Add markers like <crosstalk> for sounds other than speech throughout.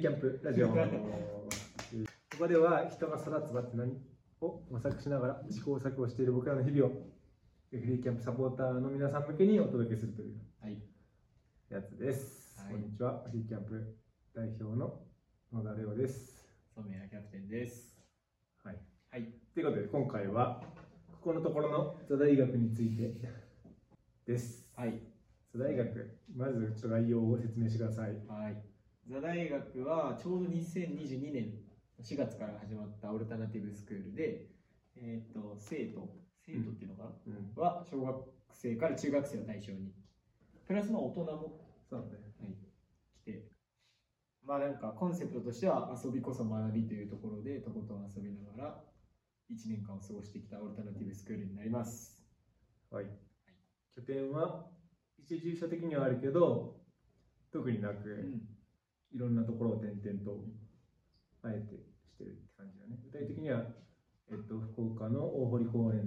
キャンプラジオここでは人が育つ場って何を模索しながら試行錯誤している僕らの日々をフリーキャンプサポーターの皆さん向けにお届けするというはい。やつです、はいこんにちはフリーキャンプ代表の野田レオです染谷キャプテンです。はいはい。ということで今回はここのところの座大学についてですはい。座大学まずちょっと概要を説明してくださいはい。座大学はちょうど2022年4月から始まったオルタナティブスクールで、えっ、と、生徒、生徒っていうのかな、うん。は小学生から中学生を対象に、プラスの大人も、そうね。はい、来て、まあなんかコンセプトとしては遊びこそ学びというところでとことん遊びながら1年間を過ごしてきたオルタナティブスクールになります。はい。拠点は一住所的にはあるけど、特になく、うん。いろんなところを転々とあえてしてるって感じだね。具体的には、えっと、福岡の大堀公園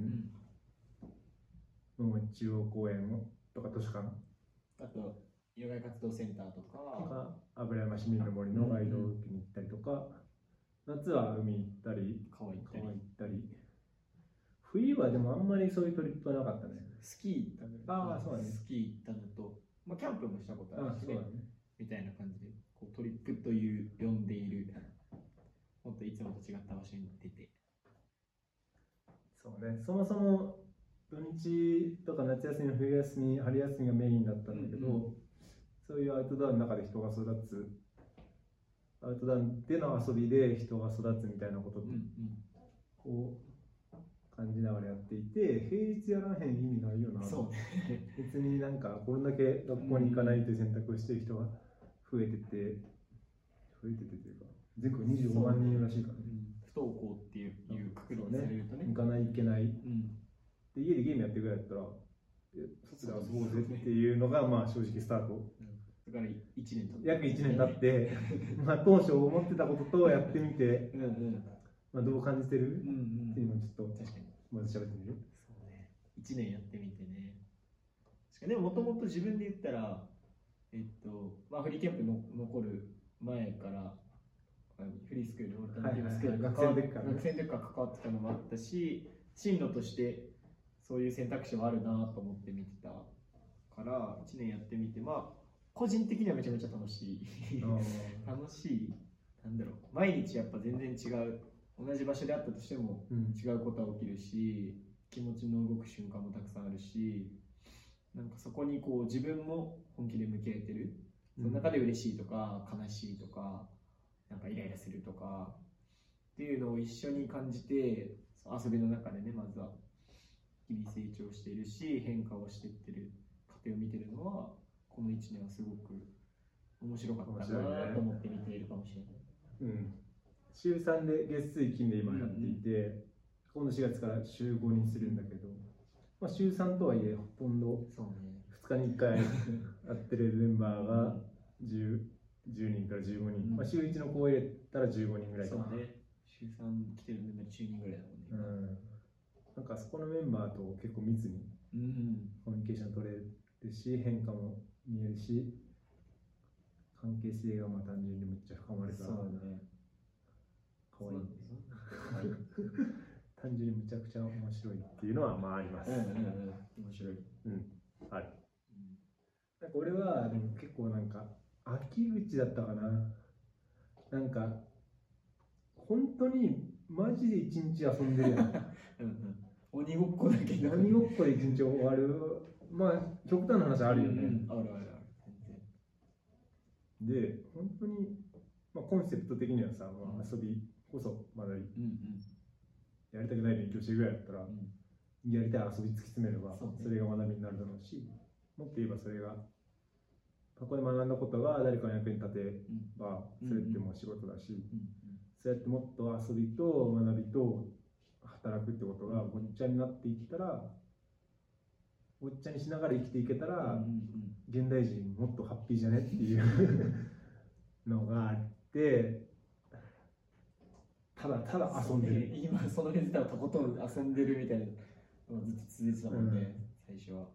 うんの中央公園とか図書館あと、野外活動センターととか、か、油山市民の森のガイドを受けに行ったりとか、夏は海行ったり、川行ったり。川行、ったり、冬はでもあんまりそういうトリップはなかったね。スキー行ったぐらいあーそうだね。スキー行ったのと、まあ、キャンプもしたことああるし、ね、そうだね。みたいな感じでトリップという呼んでいるもっといつもと違った場所に出て。そうね、そもそも土日とか夏休み、冬休み、春休みがメインだったんだけど、うんそういうアウトドアの中で人が育つ、アウトドアでの遊びで人が育つみたいなことをうんうん。こう感じながらやっていて、平日やらへん意味ないよな。そうね。別になんかこれだけ学校に行かないという選択をしてる人が増えてて、増えててというか、全国25万人らしいからね。不登校っていういうくくりにされるとね。行かないといけない。うん。で家でゲームやってるぐらいだったら、え外で遊ぼうぜっていうのがまあ正直スタート。だから1年と約1年経って、<laughs> まあ当初思ってたこととやってみて、うんうん。まあ、どう感じてる？うんっていうのをちょっと確かに。まず喋ってみる。そうね。1年やってみてね。確かにでももともと自分で言ったらえっとまあフリーキャンプの残る前からフリースクールオルタナティブスクールはいはい関わっ学生の時から関わってたのもあったし進路としてそういう選択肢はあるなと思って見てたから1年やってみてまあ個人的にはめちゃめちゃ楽しい。<laughs> 楽しい。なんだろう。毎日やっぱ全然違う。同じ場所であったとしてもうん。違うことは起きるし気持ちの動く瞬間もたくさんあるしなんかそこにこう自分も本気で向き合えてる。その中で嬉しいとか悲しいとかなんかイライラするとかっていうのを一緒に感じて遊びの中でねまずは日々成長しているし変化をしていってる過程を見てるのはこの1年はすごく面白かったなと思って見ているかもしれない。うん、週3で月水金で今やっていて、今度4月から週5にするんだけど、まあ、週3とはいえほとんどそうね。2日に1回 <laughs> やってるメンバーが 10, 10人から15人、うん。まあ、週1の子を入れたら15人ぐらいかな、ね。週3来てるメンバー10人ぐらいだもんね。うん、なんかそこのメンバーと結構密にうん。コミュニケーション取れるし変化も見えるし関係性がまあ単純にめっちゃ深まるからそうね。かわい。いはい。う <laughs> ん単純にむちゃくちゃ面白いっていうのはまああります、うんうん。面白い。うん、ある。なんか俺はでも結構なんか秋口だったかな。なんか本当にマジで一日遊んでるやん。<laughs> うんうん。鬼ごっこだけど。何ごっこで一日終わる。まあ極端な話あるよね。うんあるあるある。で本当に、まあ、コンセプト的にはさ、まあ、遊びこそ学びうんやりたくない勉強してるぐらいだったらうん。やりたい遊び突き詰めればそれが学びになるだろうしもっと言えばそれが過去に学んだことが誰かの役に立てうんばうん。それってもう仕事だし、うんそうやってもっと遊びと学びと働くってことがごっちゃになっていったらごっちゃにしながら生きていけたら、現代人もっとハッピーじゃねっていうのがあってただただ遊んでる、ね。今その辺自体はとことん遊んでるみたいなのがずっと続いてたもんね、最初は。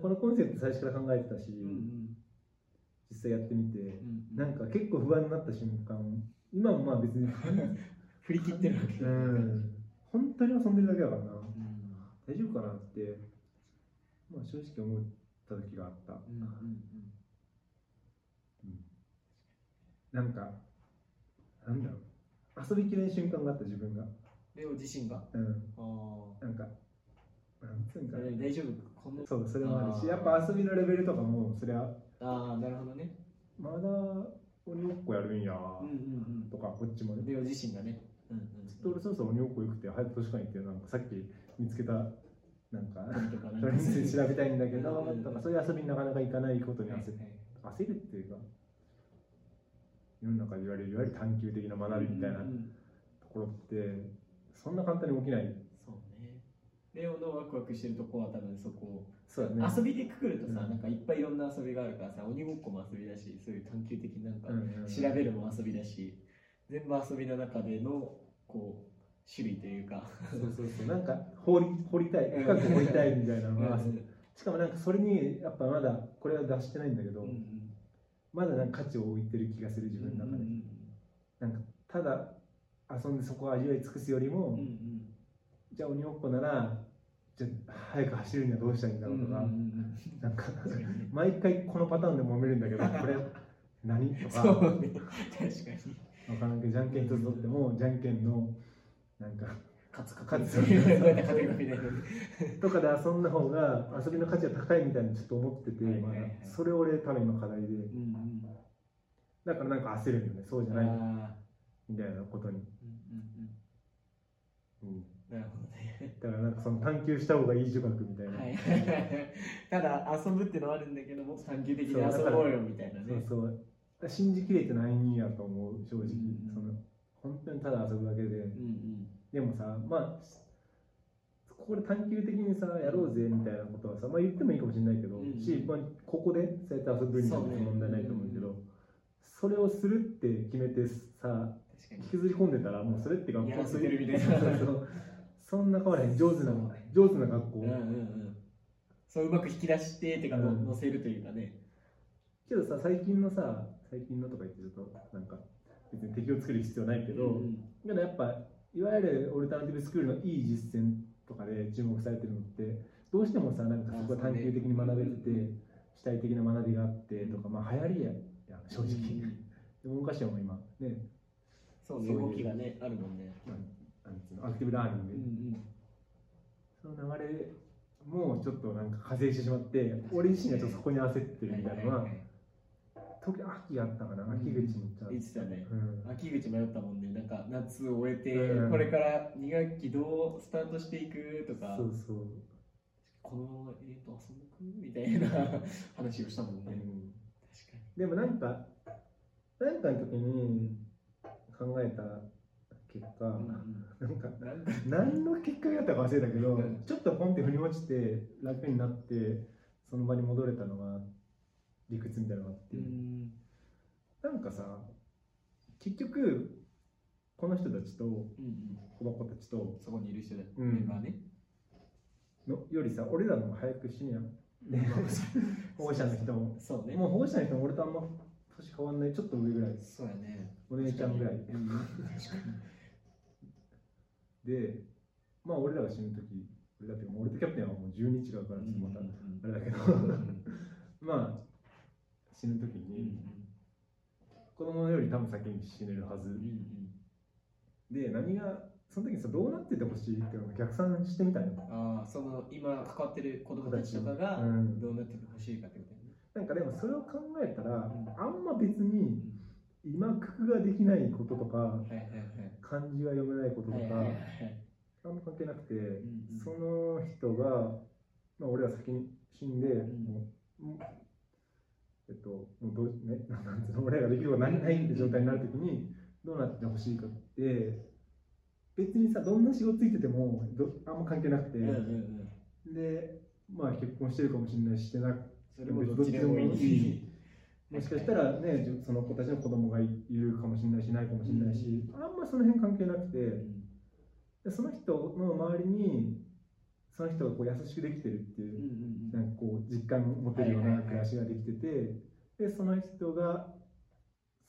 このコンセプト最初から考えてたし、うん実際やってみてうんなんか結構不安になった瞬間今もまあ別に <laughs> 振り切ってるわけ。うん。本当に遊んでるだけだからな。うん。大丈夫かなって、まあ、正直思った時があった、うん。うん。なんかなんだろう遊びきれん瞬間があった自分が。レオ自身が？うん。あなんかなんつうんあかな。大丈夫？このそうそれもあるしやっぱ遊びのレベルとかもそりゃああなるほどね。まだ鬼ごっこやるんや。うんうんとかこっちもね。うんレオ自身がね。うんうんちょっと俺そろそろ鬼ごっこよくて早く図書館行ってなんかさっき見つけたなんか鳥とかなんそれ <laughs> について調べたいんだけどうんとかそういう遊びになかなか行かないことにはい焦焦るっていうか世の中で言われるいわゆる探求的な学びみたいなところってそんな簡単に起きない。そうね。レオのワクワクしてるとこは多分そこ。そうだね。遊びでくくるとさ、うん。なんかいっぱいいろんな遊びがあるからさ鬼ごっこも遊びだしそういう探求的なんか調べるも遊びだし、全部遊びの中でのこう種類というか。そうそうそう。なんか掘り掘りたい。深く掘りたいみたいなのがうん。しかもなんかそれにやっぱまだこれは出してないんだけど、うんうんまだなんか価値を置いてる気がする自分の中で、うんなんかただ遊んでそこを味わい尽くすよりも、うんうん。じゃあ鬼ごっこならじゃあ早く走るにはどうしたらいいんだろうとか、うんうんうんなんか毎回このパターンで揉めるんだけどこれ <laughs> 何とか。そうね。確かに。分からんけどじゃんけん一つ取ってもじゃんけんのなんか勝つ勝つそういうこうやって勝てるみたいなねとかで遊んだ方が遊びの価値が高いみたいにちょっと思ってて、まだそれ俺多分今課題で。だからなんか焦るんよね。そうじゃない。あみたいなことに、ーうんなるほどね。だからなんかその探求した方がいい呪縛みたいな、はい。<laughs> ただ遊ぶってのはあるんだけども探求的に遊ぼうよみたいなね。そうそう。信じきれてないんやと思う正直、うん。その本当にただ遊ぶだけで、うんうんでもさまあここで探求的にさやろうぜみたいなことはさ、まあ、言ってもいいかもしれないけど、うんし、まあ、ここでそうやって遊ぶには問題ないと思うけどそれをするって決めてさ引きずり込んでたらもうそれって学校せてるみたいな。そんな変わらへん。上手な上手な学校、うんうんうん。そううまく引き出してってか乗せるというかね。けどさ最近のさ最近のとか言ってるとなんか別に敵を作る必要ないけど、うん。けどやっぱいわゆるオルタナティブスクールのいい実践とかで注目されてるのってどうしてもさなんかそこは探求的に学べてて、うん主体的な学びがあってとか、まあ、流行りやや正直、うん。で文科省も今。ね。そうね動きがねあるもんね。なんつうのアクティブラーニング、うんその流れもちょっとなんか派生してしまって俺自身がちょっとそこに焦ってるみたいなのは、はいはいはい時秋あったかな秋口に言ってたね。うん。秋口迷ったもんね。なんか夏を終えて、うん。これから2学期どうスタートしていくとか。そうそう、このままえー、と遊んでく？みたいな。<laughs> 話をしたもんね、うん。確かでもなんかなんかの時に考えた結果、に、なんかなんか。何の結果があったか忘れたけど、うん。ちょっとポンって振り落ちて楽になってその場に戻れたのが理屈みたいなのがあって、うん。なんかさ結局この人たちとうんうん。この子たちとそこにいる人だ、うん。メンバーね。のよりさ俺らの早く死ぬやん。で <laughs> 保護者の人も。そうね。もう保護者の人も俺とあんま年変わんない。ちょっと上ぐらい。そうやね。お姉ちゃんぐらい。でまあ俺らが死ぬ時俺だって俺とキャプテンはもう12違うからちょっとまたあれだけど。<laughs> まあ死ぬ時うんに子供より多分先に死ねるはず。うんうん。で何がその時にさどうなっててほしいっていうのを逆算してみたいな。ああその今関わってる子供たちとかがうん。どうなっててほしいかってことだよね。なんかでもそれを考えたらん。あんま別に今工夫ができないこととかはいはいはい。漢字が読めないこととかあんま関係なくてんうん。その人がまあ俺は先に死んでもうえっともうどうね <laughs> なんていうの俺らができること何ないって状態になるときにどうなってほしいかって別にさどんな仕事ついててもどあんま関係なくて、うんうんうん。でまあ結婚してるかもしれないししてなくそれもどっちでもいい。もしかしたらねその子たちの子供がいいるかもしれないしないかもしれないし、あんまその辺関係なくて。でその人の周りにその人がこう優しくできてるっていう、なんかこう実感持てるような暮らしができてて、でその人が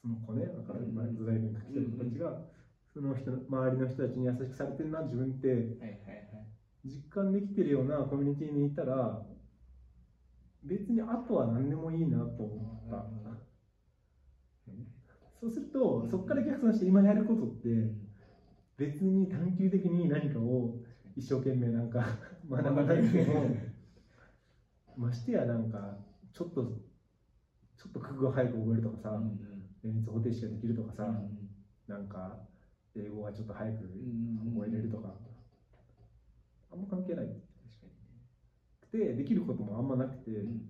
その子ねだから今うん大学に来てる子たちが、その人の周りの人たちに優しくされてるな自分って。実感できてるようなコミュニティにいたら別にあとは何でもいいなと思った、そうするとそこから逆算して今やることって別に探求的に何かを一生懸命なんか学ばなくてもましてやなんかちょっとちょっと国語早く覚えるとかさ、うん連立方程式ができるとかさ、うんなんか英語がちょっと早くうん覚えれるとか、あんま関係ない。確かくてできることもあんまなくて、うんうん。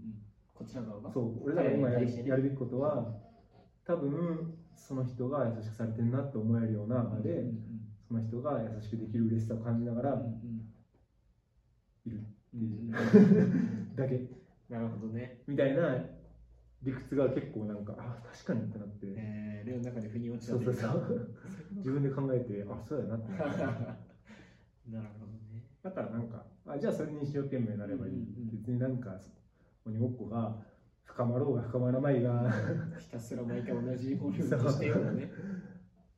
こちら側が？そう俺らが今やる,、やるべきことは多分その人が優しくされてるなって思えるような場で、うんうん。その人が優しくできる嬉しさを感じながらうんうんいる。<laughs> だけ。なるほどね。みたいな理屈が結構なんかあ確かにってなって、えー、レオの中で腑に落ちたそうそうそう。う自分で考えてあそうやなって。<laughs> なるほどね。だからなんかあじゃあそれに一生懸命なればいい、うんうんうん。別になんか鬼ごっこが深まろうが深まらないが <laughs> ひたすら毎回同じフォルムとしてようね。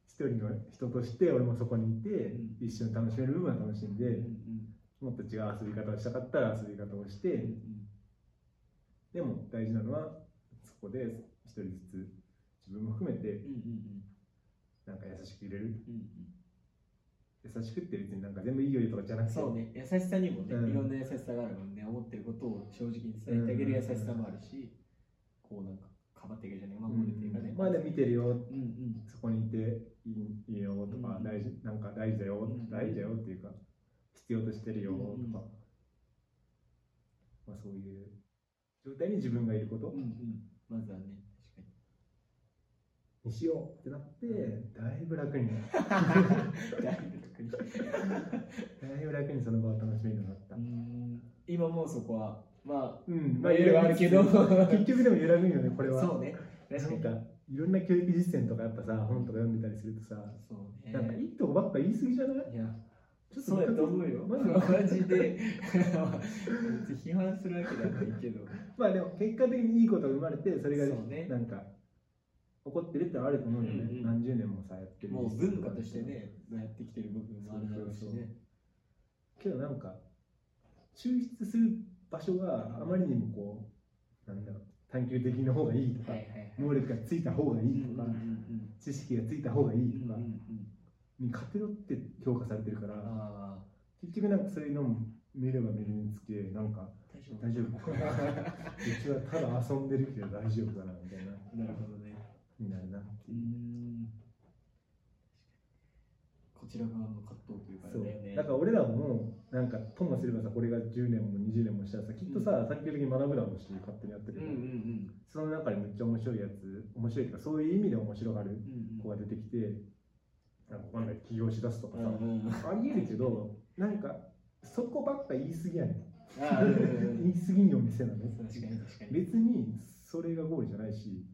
一人の人として俺もそこにいて、うん。一緒に楽しめる部分は楽しんで、うんうんもっと違う遊び方をしたかったら遊び方をして、うんでも大事なのはそこで一人ずつ自分も含めてなんか優しく入れる。優しくって別になんか全部いいよとかじゃなくて。そうね、優しさにもね、うん。いろんな優しさがあるもんね、思ってることを正直に伝えてあげる優しさもあるし、こうなんか、かばってあげるじゃね。え、守るっていうかね。まあでも見てるよ。うんうん。そこにいていいいいよとか、うん大事なんか大事だよ、うん。大事だよっていうか必要としてるよとか、うん。うんまあそういう状態に自分がいること。うんうん。まずはね、確に。しようってなって、<laughs> だいぶ楽に。だいぶ特に。だいぶ楽にその場を楽しめるようになった、うん。今もうそこは、まうん。まあいろいろあるけど。結局でも揺らぐんよねこれあ、は。そうね。なんかいろんな教育実践とかやっぱさ本とか読んでたりするとさ、そうね。なんかいいとこばっか言い過ぎじゃない？いや、そうやと思うよ。まマずジで。批判するわけではないけど。まあでも結果的にいいことが生まれてそれがねなんか起こってるってあると思うよね、うんうん何十年もさやってるもう文化としてね、やってきてる部分もあるだろうしね。けどなんか抽出する場所があまりにもこうなんだろう探求的な方がいいとか、はいはいはい。能力がついた方がいいとか、うんうんうん知識がついた方がいいとかうんうんうんに偏って評価されてるから、結局なんかそういうのも見れば見るにつけなんか大丈夫。かなうちはただ遊んでるけど大丈夫かなみたいななるほどね。になるなってういう。ん。こちら側の葛藤というかそうだから俺らもなんかともすればさこれが10年も20年もしたらさきっとさ、探究的に学ぶだろうし勝手にやってるけど、うんうんうん。その中にめっちゃ面白いやつ面白いっていうかそういう意味で面白がるうんうん子が出てきてなんかわかんない起業しだすとかさ、うんうんありえるけどなんかそこばっか言い過ぎやねん。<laughs> 言い過ぎんよ店なの確かに確かに。別にそれがゴールじゃないし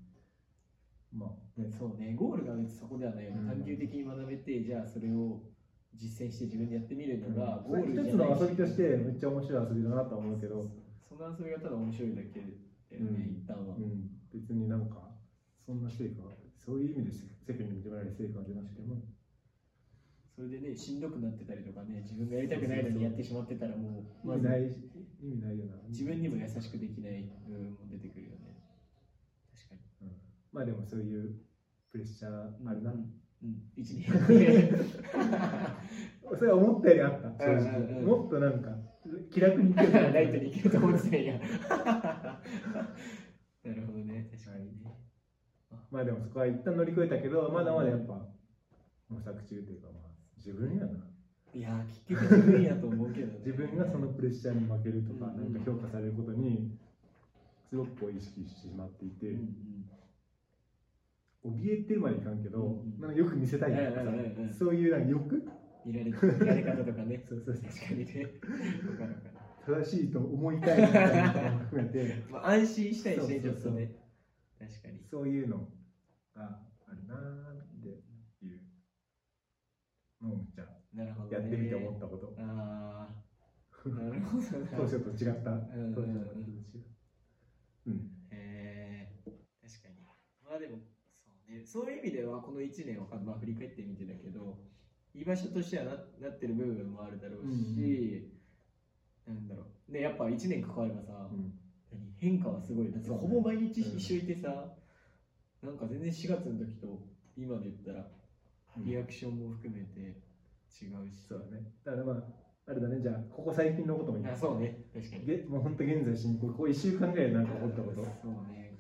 まあ。ねそうね、ゴールが別にそこではないよね。うん。探究的に学べて、じゃあそれを実践して自分でやってみるのが、それゴールじ一つゃないの遊びとしてめっちゃ面白い遊びだなとは思うけど、その遊びがただ面白いだけだよね、うん。一旦は。う。ん、別になんかそんな成果はそういう意味で世間に認められる成果は出なくてもそれでね、しんどくなってたりとかね、自分がやりたくないのにやってしまってたらもう、まず意味ないし意味ないよな自分にも優しくできない部分も出てくるよね。確かに。うんまあでもそういうプレッシャーあるな、うん。うん、一年。<laughs> それは思ったよりあった正直、うんうんうんもっとなんか気楽にいけるライトにいけると思ってたんや。<laughs> なるほどね、確かにね。まあでもそこは一旦乗り越えたけどまだまだやっぱ模索中というかまあ自分やないやー、結局自分やと思うけどね。自分がそのプレッシャーに負けるとか、うんなんか評価されることにすごくこう意識してしまっていて、うんうん怯えてるまでいかんけど、うんうんなんかよく見せたいとかさ、うんうんうんうんそういうなんか欲？見られ見られ方とかね。<laughs> そうそう確かにね。正しいと思いたいみたいなことも含めて <laughs> まあ、安心したいしね、ちょっとね。確かに。そういうのがあるなのをめっちゃなるほど、ね。やってみて思ったこと、ああ、なるほどな。当初と違った。うんうんうん。当初と違ううん。へえまあでもそう,、ね、そういう意味ではこの1年を、まあ、振り返ってみてだけど居場所としてはななってる部分もあるだろうし、なんだろう。でやっぱ1年関わればさ、うん。何？変化はすごいだってほぼ毎日一緒いてさ、なんか全然4月の時と今で言ったらリアクションも含めて違うし、そうだね。だからまああれだね。じゃあここ最近のこともいい。あそうね。確かに。げもう本当現在進行。ここ1週間ぐらいなんか起こったこと。そうね。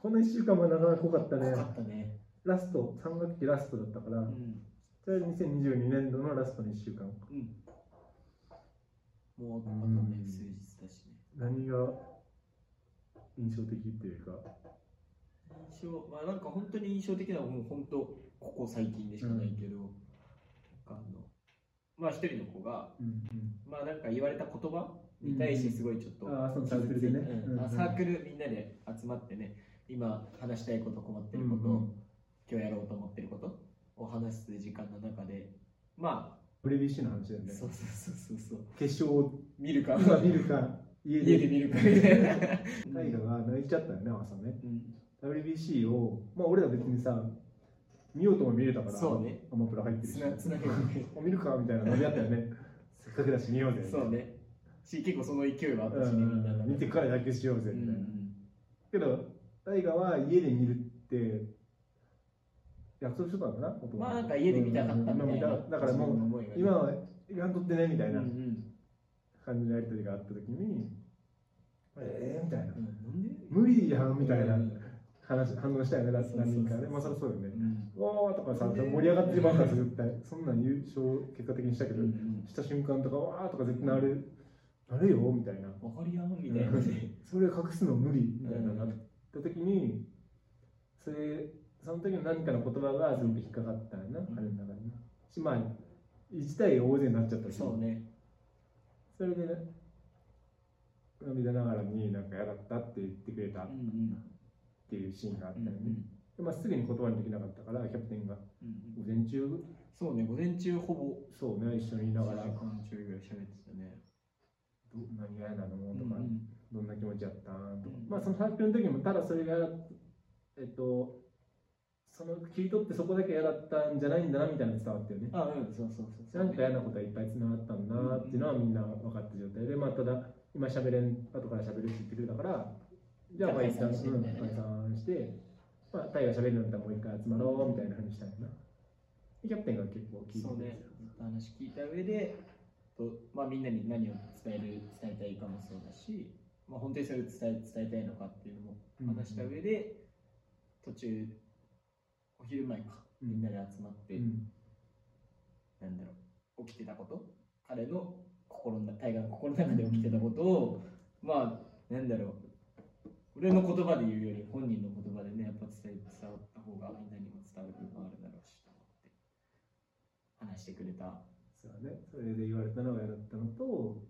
この1週間もなかなか濃かったね。濃かったね。ラスト3学期ラストだったから、うん。それは2022年度のラストの1週間。うん。もうあとうんね数日だしね。何が印象的っていうか印象まあなんか本当に印象的なのはもう本当ここ最近でしかないけど、なんかあのまあ一人の子がうんまあなんか言われた言葉に対してすごいちょっとああそのサークルでね。うんあサークルみんなで集まってね今話したいこと困ってること、うんうん今日やろうと思ってることを話す時間の中でまプレ BC の話だよあ、ね。そうそうそうそうそう。決勝を見るか。今見るか。家で。家で見るか。みたいな大河が泣いちゃったよね朝ね。うん WBC をまあ俺ら別にさ見ようとも見れたからそうね。アマプラ入ってるし。つなげ見るかみたいなノリだったよね。<laughs> せっかくだし見ようぜ。そうね。し結構その勢いはあったしね、うん。見てから野球しようぜ。うんうみたいな、ん。けど大河は家で見るって約束してたのかな？まあなんか家で見たかったみたいな、うん。だからもう今は言わんとってねみたいなうんうん。感じのやり取りがあった時に、えーみたいな。うん。なんで？無理やんみたいな。うん話反応したよね何人かね。まあそりゃそうよね。うん。わーとかさ盛り上がってるばっかり絶対。そんなん優勝結果的にしたけど、うんした瞬間とかわーとか絶対なる、なるよみたいな。わかりやんみたいなね。それ隠すの無理みたいななった時にそれその時の何かの言葉がすごく引っかかったよな、ん。彼の中に。しまあ1対大勢になっちゃったしそうね。それでね涙ながらになんか嫌だったって言ってくれた。っうんうんていうシーンがあったうんよね、でまあ、すぐに言葉にできなかったからキャプテンが。うん午前中？そうね、午前中ほぼ。そうね一緒にいながら。1時間ちょいぐらい喋ってたね。ど何が嫌なの？とか、うんどんな気持ちやった？んとか、うんまあその発表の時もただそれがえっとその切り取ってそこだけ嫌だったんじゃないんだなみたいなの伝わったよね。あ、うん、そうそうそう。なんか嫌なことがいっぱいつながったんだなっていうのはみんな分かった状態で。まあただ今喋れん後から喋るって言ってくれたからじゃあ解散してね解散してまあタイが喋るんだったらもう一回集まろうみたいなふうにしたんやな。でキャプテンが結構聞いてそうね、話聞いた上で、とまあ、みんなに何を伝える、伝えたいかもそうだし、まあ、本当にそれを伝え伝えたいのかっていうのも話した上で、途中、お昼前か、みんなで集まって、うん。なんだろう、起きてたこと、彼の心の中、大河の心の中で起きてたことを、まあ、なんだろう、俺の言葉で言うより本人の言葉でね、やっぱ伝え伝わった方がみんなにも伝わる部分もあるだろうしと思って、話してくれた。そうだね、それで言われたのが嫌だったのと、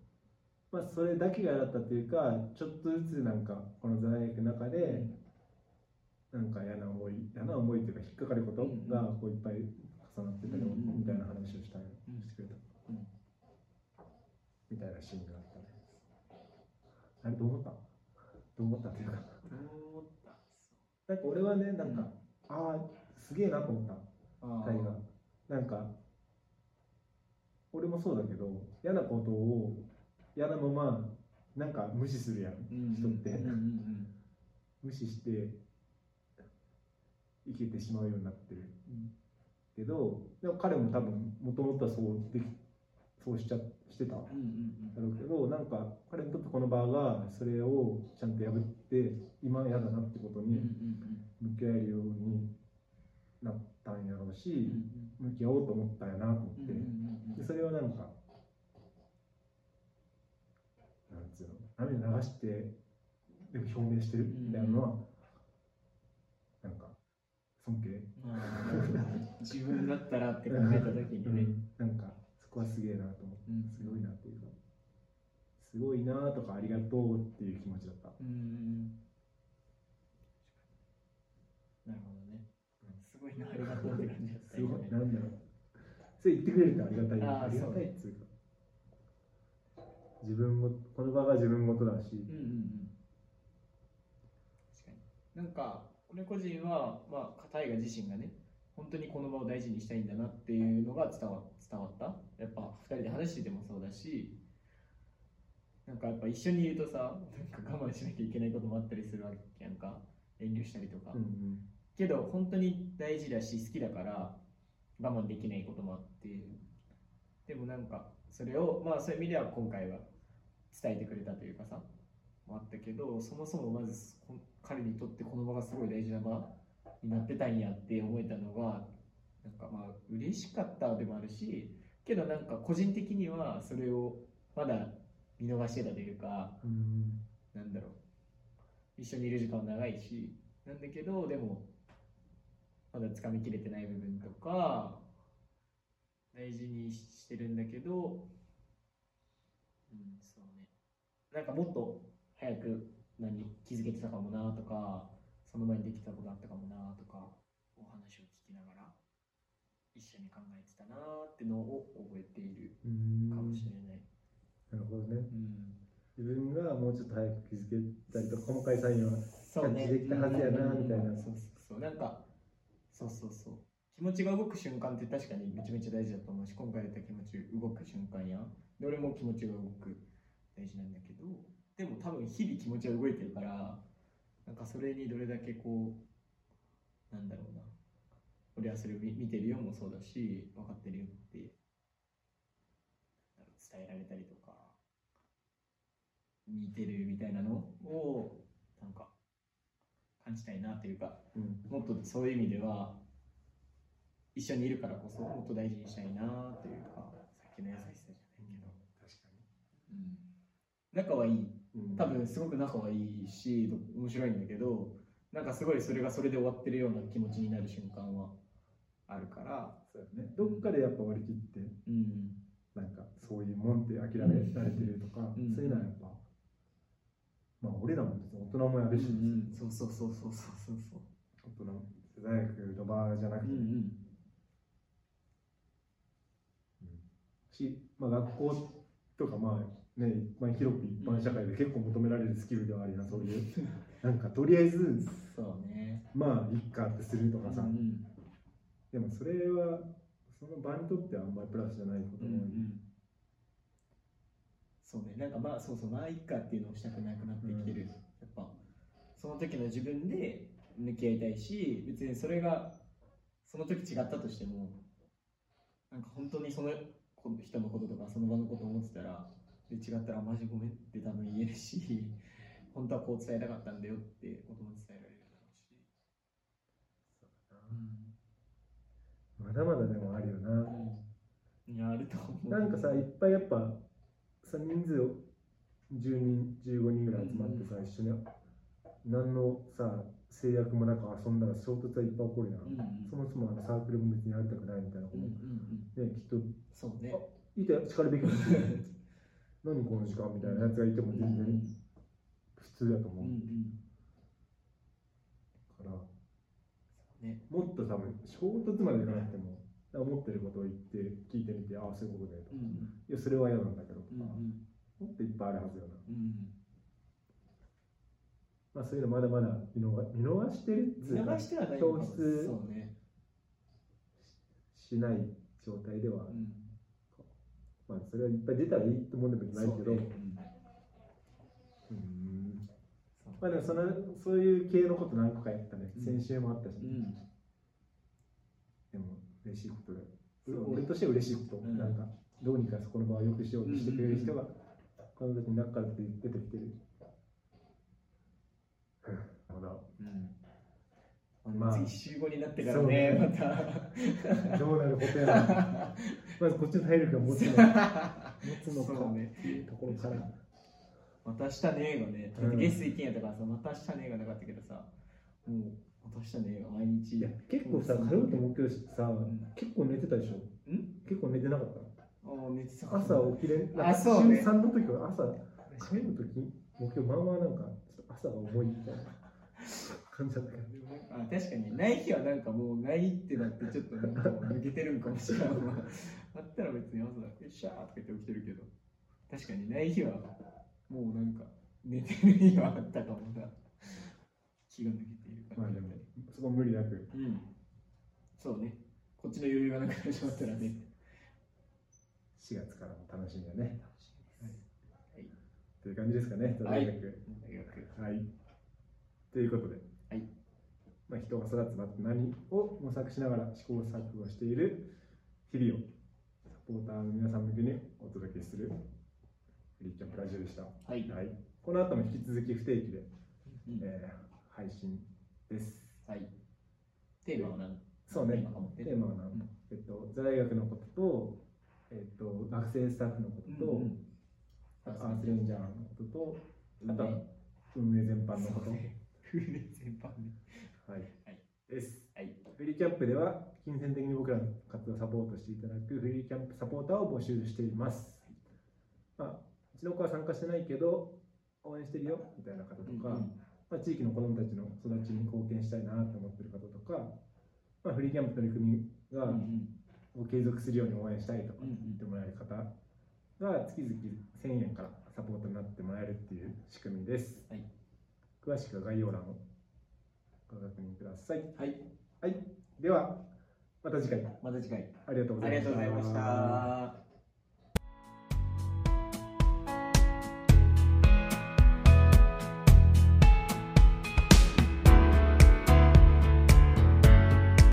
まあ、それだけが嫌だったっていうか、ちょっとずつなんか、この座学の中で、なんか嫌な思い、嫌な思いというか、引っかかることがこういっぱい重なってたようんうんみたいな話をしたしてくれた。うん。みたいなシーンがあったね。あれ、どう思った？どう思ったっていうか、どう思った。なんか俺はね、なんか、ああ、すげえなと思った。あタイがなんか俺もそうだけど嫌なことを嫌なままなんか無視するやん人って。うんうんうん。無視して生きてしまうようになってる。うん。けどでも彼も多分もともとはそうできそうしちゃしてた。だうんうん。ろうけどなんか彼にとってこの場がそれをちゃんと破って今嫌だなってことうんうんに向き合えるようになったんやろううんし向き合おうと思ったんやなと思って。でそれをなんか、なんつうの、涙流して、でも表明してるみたいなのは、なんか、尊敬。自分だったらって考えた時にね、なんか、そこはすげえなと思って、うんすごいなっていうか、すごいなとか、ありがとうっていう気持ちだった。うんなるほどね。すごいな、ありがとうって感じだったすごい、ね。なんだろう。それ言ってくれるとありがたい。ありがたいっつうか。自分も、この場が自分ごとだし、うんうんうん。確かに。なんか、俺個人は、まあ、大河自身がね、本当にこの場を大事にしたいんだなっていうのが伝わ伝わった？やっぱ2人で話しててもそうだし、なんかやっぱ一緒にいるとさ、なんか我慢しなきゃいけないこともあったりするわけやんか。遠慮したりとか。うんうんけど本当に大事だし好きだから我慢できないこともあってでもなんかそれをまあそういう意味では今回は伝えてくれたというかさもあったけどそもそもまずこ彼にとってこの場がすごい大事な場になってたんやって思えたのがなんかまあ嬉しかったでもあるしけどなんか個人的にはそれをまだ見逃してたというかうんなんだろう。一緒にいる時間は長いしなんだけどでもまだ掴みきれてない部分とか大事にしてるんだけどうんそうね。なんかもっと早く何気づけてたかもなとかその前にできたことあったかもなとかお話を一緒に考えてたなってのを覚えているうんかもしれない、なるほどねうん自分がもうちょっと早く気づけたりとか細かいサインはできたはずやなみたいなそうそうそう。なんか、そうそうそう。気持ちが動く瞬間って確かにめちゃめちゃ大事だと思うし、今回言った気持ち動く瞬間やん。で、俺も気持ちが動く大事なんだけど、でも多分日々気持ちは動いてるから、なんかそれにどれだけこう、なんだろうな。見見てるよもそうだし、分かってるよって、伝えられたりとか、見てるみたいなのを、なんか、感じたいなっていうか、うん。もっとそういう意味では、一緒にいるからこそ、もっと大事にしたいなというか、さっきの優しさじゃないけど、確かうん、仲はいい。に、うん。多分すごく仲はいいし、面白いんだけど、なんかすごいそれがそれで終わってるような気持ちになる瞬間はあるから、そうだね。どっかでやっぱ割り切ってうん、なんかそういうもんって諦められてるとか、うん。そういうのはやっぱまあ俺らも別に大人もやるし、うん、そうそうそうそうそうそうそう。大人大学の場じゃなくて、うんし、まあ、学校とかまあね一般広く一般社会で結構求められるスキルではありなそういうなんかとりあえずうん、そうね。まあいっかってするとかさ、うんでもそれはその場にとってはあんまりプラスじゃないことうんも多い、そうね、なんかまあそうそう、まあいっかっていうのをしたくなくなってきてる。やっぱ、その時の自分で向き合いたいし、別にそれが、その時違ったとしても、なんか本当にその人のこととかその場のことを思ってたら、で違ったらマジごめんって多分言えるし、<laughs> 本当はこう伝えたかったんだよってことも伝えられるだろうし。まだまだでもあるよな、うん。いや、あると思う。なんかさいっぱいやっぱさ人数を10人15人ぐらい集まってさ、一緒に何のさ制約もなく遊んだら衝突はいっぱい起こるやん、うんうんそもそもあのサークルも別にやりたくないみたいな子うんうも、んうん。ねきっとそうね。いてしかるべき <laughs> 何この時間みたいなやつがいても全然普通だと思ううんうん。から、ね。もっと多分衝突までいかなくても思ってることを言って聞いてみてああそういうことねとか、うんうん。いやそれは嫌なんだけどとか。もっといっぱいあるはずよな、うんまあ、そういうのまだまだ見逃見逃してるっつうか流してはない。しない状態では、うん。まあそれはいっぱい出たらいいと思うんだけどないけどねうんそうまあでもそのそういう系のこと何個かやったね、うん。先週もあったし、うん。でも嬉しいことで、そうね。俺としては嬉しいこと、うん。なんかどうにかそこの場を良くしようとしてくれる人が、この時に中から出てきてる。なるほど。うん。まあ。まあ、次週後になってからね、また。<laughs> どうなることやら、<laughs> まずこっちの体力が持つの <laughs> 持つのかねっていうところから。またしたねがね、うんゲスト意見やったからさ、またしたねがなかったけどさ、もう、またしたねが毎日。いや結構さ、通うと思うけどさ、ん結構寝てたでしょ？ん。結構寝てなかった？ああ、寝てた朝起きれん、あそうね。週3の時は朝、帰る時、もう今日まあまあなんか、朝が重いみたいな <laughs> 感じだったけど。あ確かに。ない日はなんかもうないってなってちょっとなんか抜けてるんかもしれないあったら別に朝よっしゃーとか言って起きてるけど。確かに。ない日はもうなんか寝てる日はあったかもな。気気が抜けているまあでもそこ無理なく。うん。そうね。こっちの余裕がなくなってしまったらね。4月からの楽しみだね。楽しみです。はい。という感じですかね。はい大学大学はい、ということで、はい。まあ、人が育つ場って何を模索しながら試行錯誤している日々をサポーターの皆さん向けにお届けするフリーキャンプラジオでした。ははい、い、この後も引き続き不定期で、うんえー配信です。はい。テーマは何？そうね。テーマは何、うん。えっと、在学のことと、えっと、学生スタッフのことと、うんうん。アースレンジャーのことと、あと運営全般のこと。風鈴 <laughs> 全般ね。はい。はい。です。はい。フリーキャンプでは金銭的に僕らの活動をサポートしていただくフリーキャンプサポーターを募集しています。まあ、うちの子は参加してないけど応援してるよみたいな方とか、まあ、地域の子どもたちの育ちに貢献したいなと思ってる方とか、まあ、フリーキャンプ取り組みが、を継続するように応援したいとか言ってもらえる方が月々1000円からサポートになってもらえるっていう仕組みです。はい。詳しくは概要欄をご確認ください。はい。はい、ではまた次回。また次回。ありがとうございました